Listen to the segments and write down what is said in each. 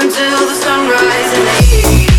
until the sunrise and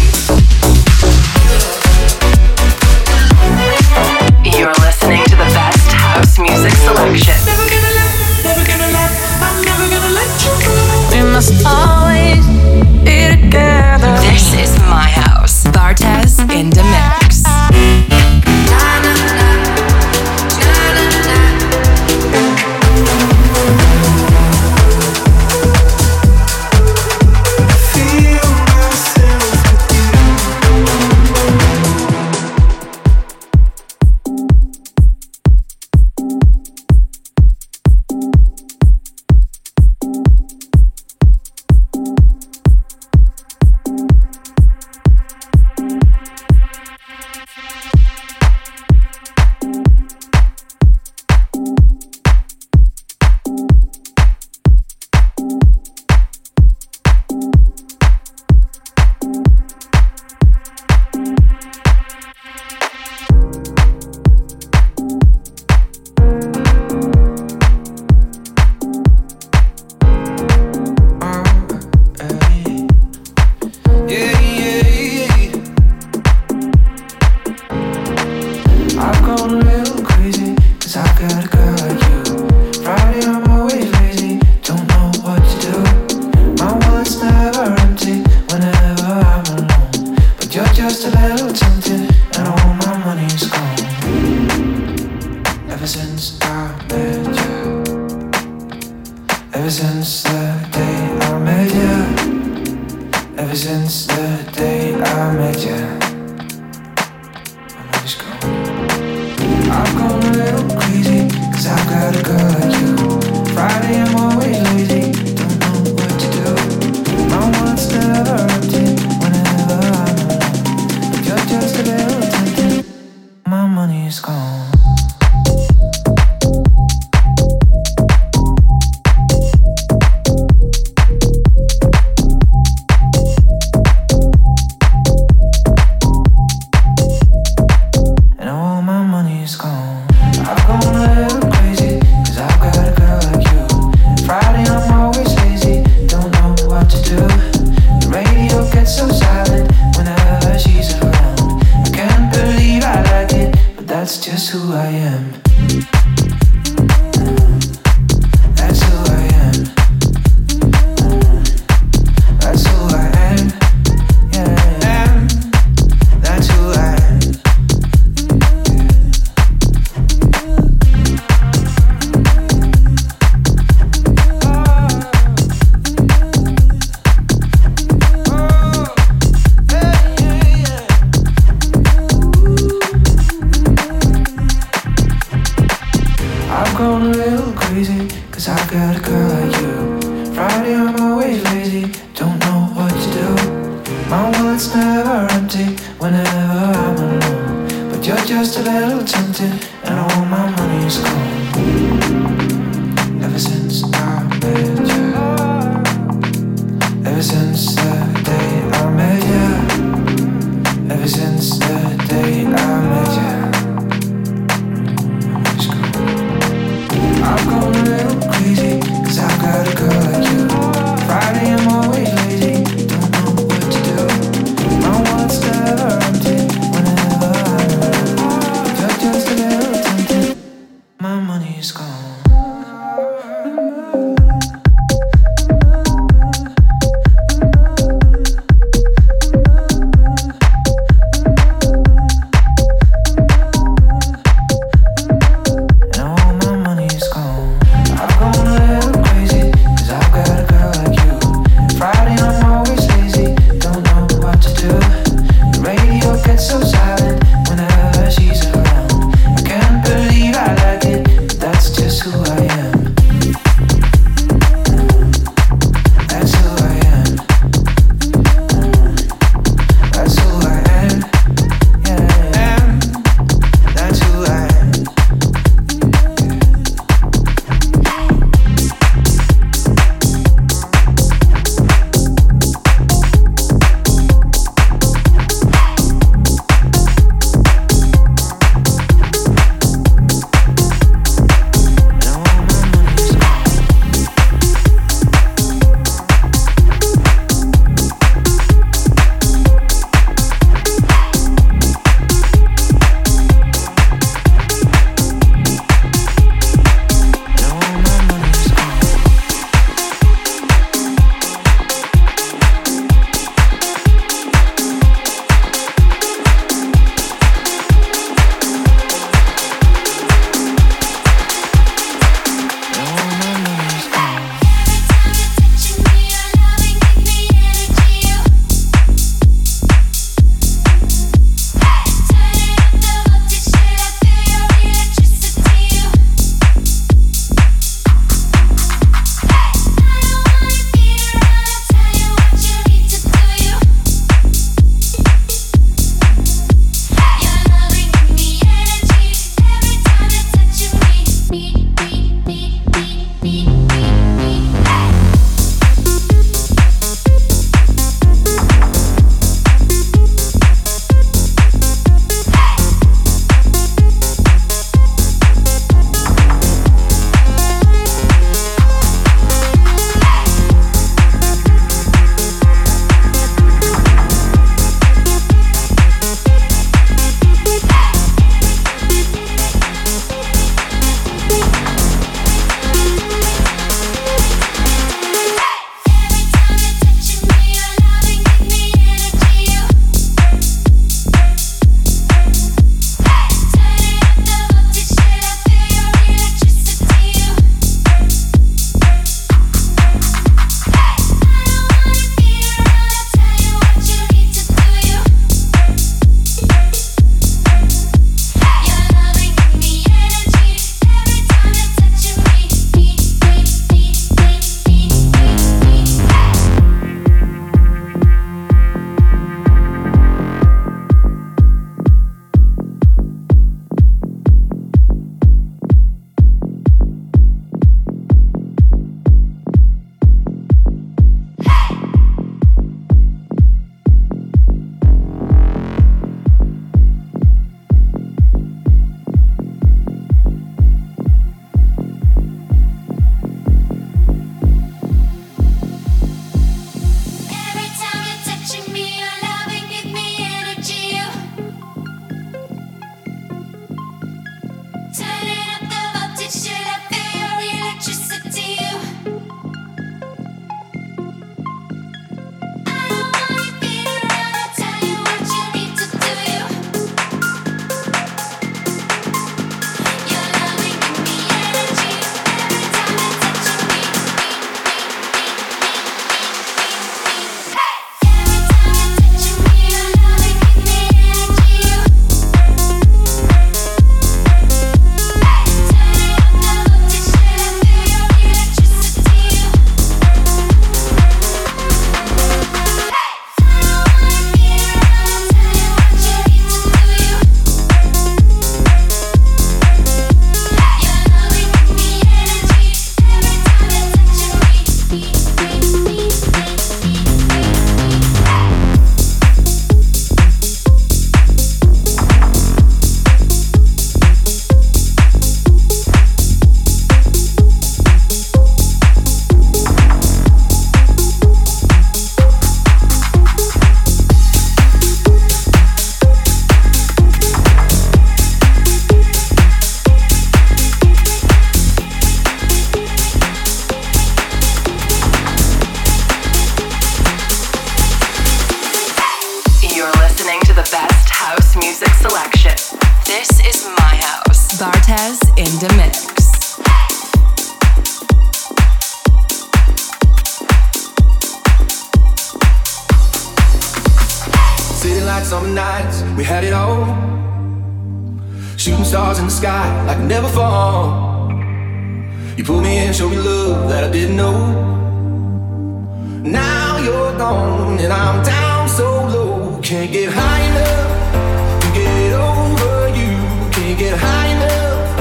Can't get high enough to get over you. Can't get high enough.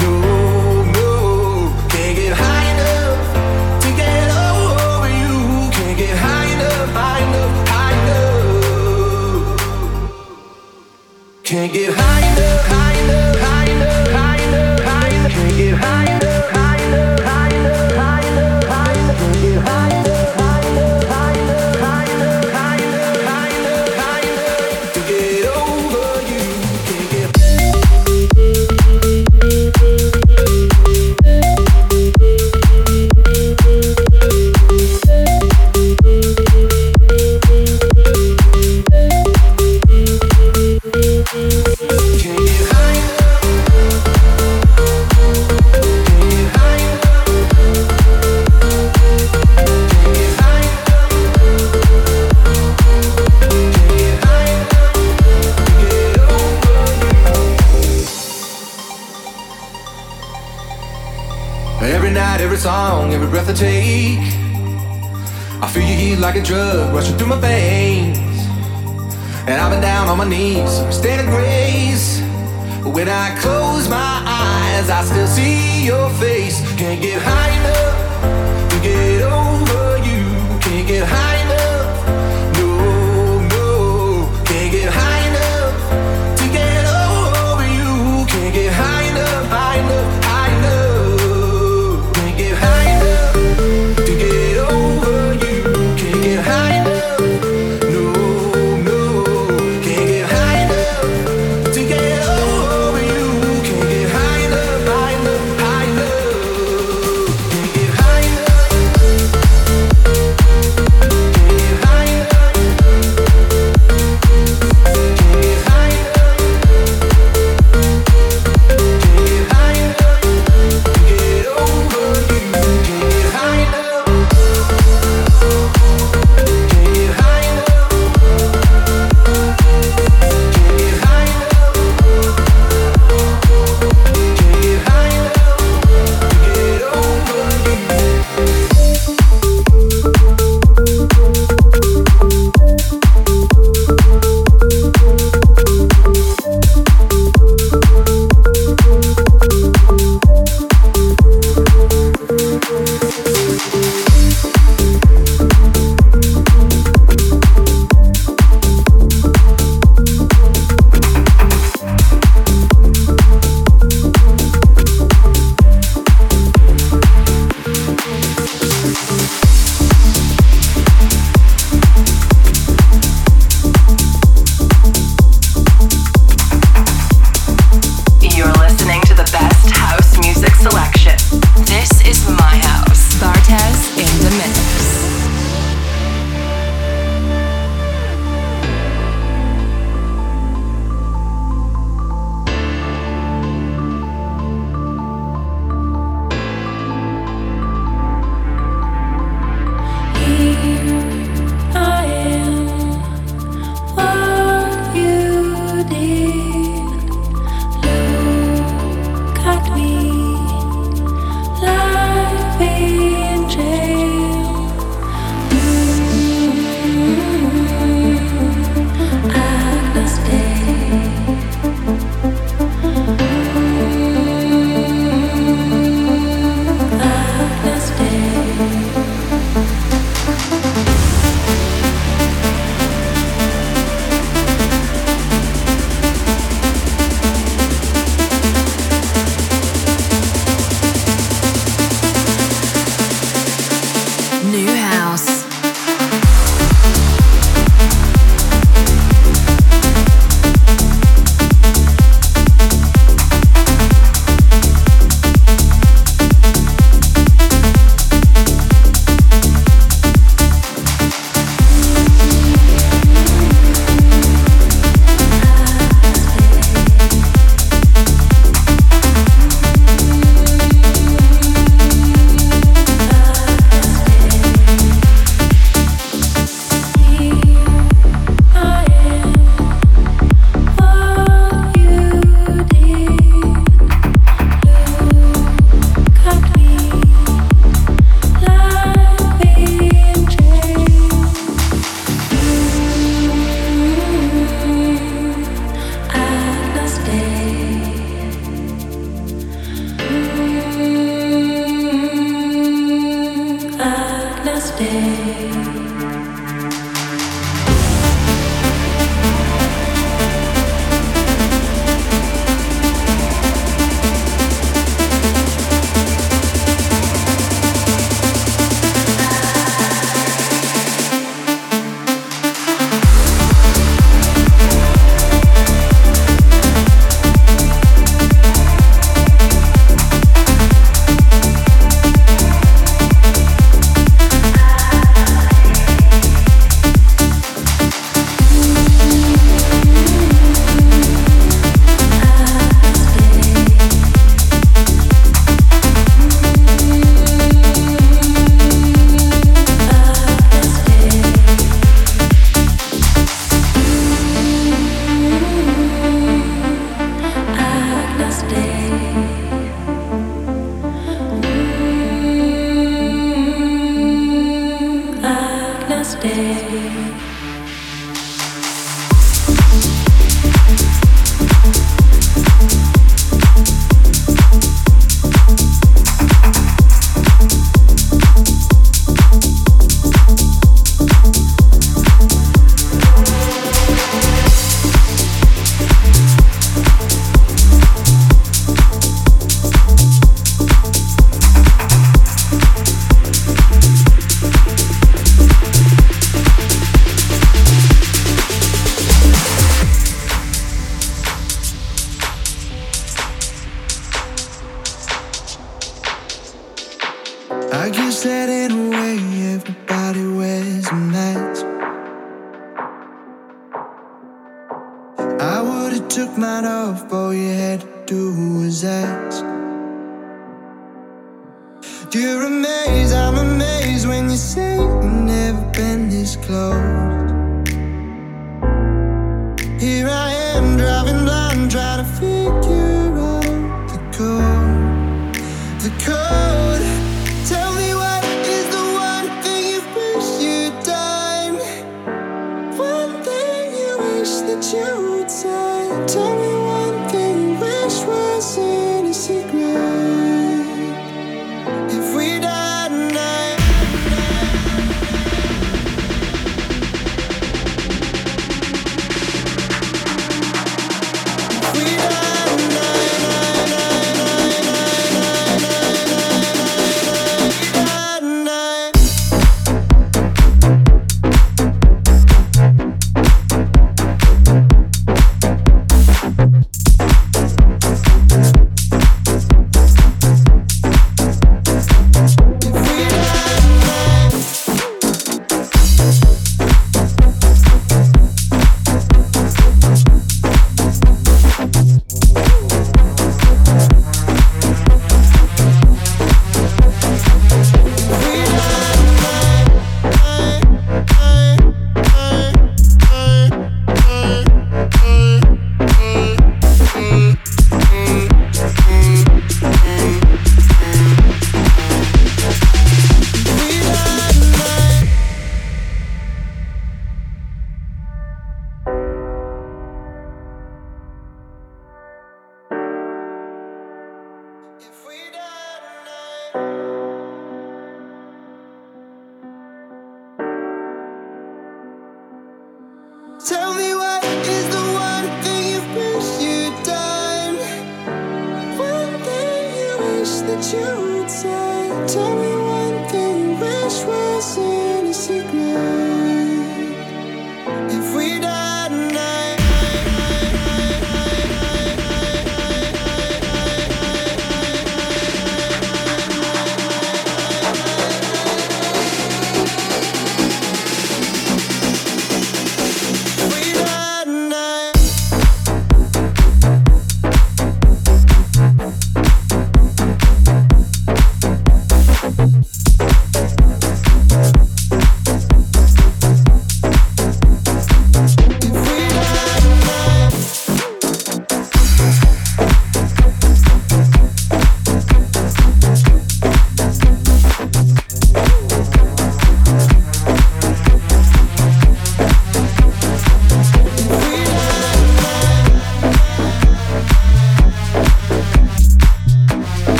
No, no. Can't get high enough to get over you. Can't get high enough, high enough, high enough. Can't get high.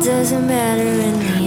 doesn't matter anymore.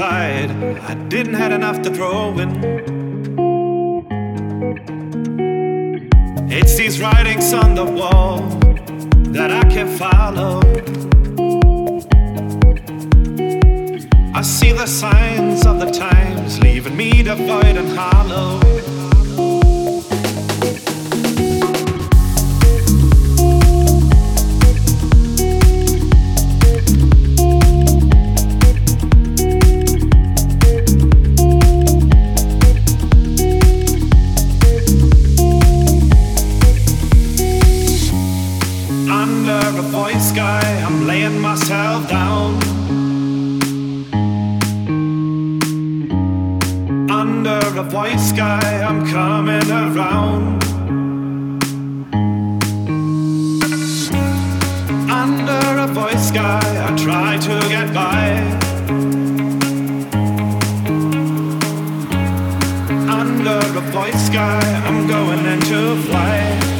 I didn't have enough to throw in. It's these writings on the wall that I can follow. going into flight.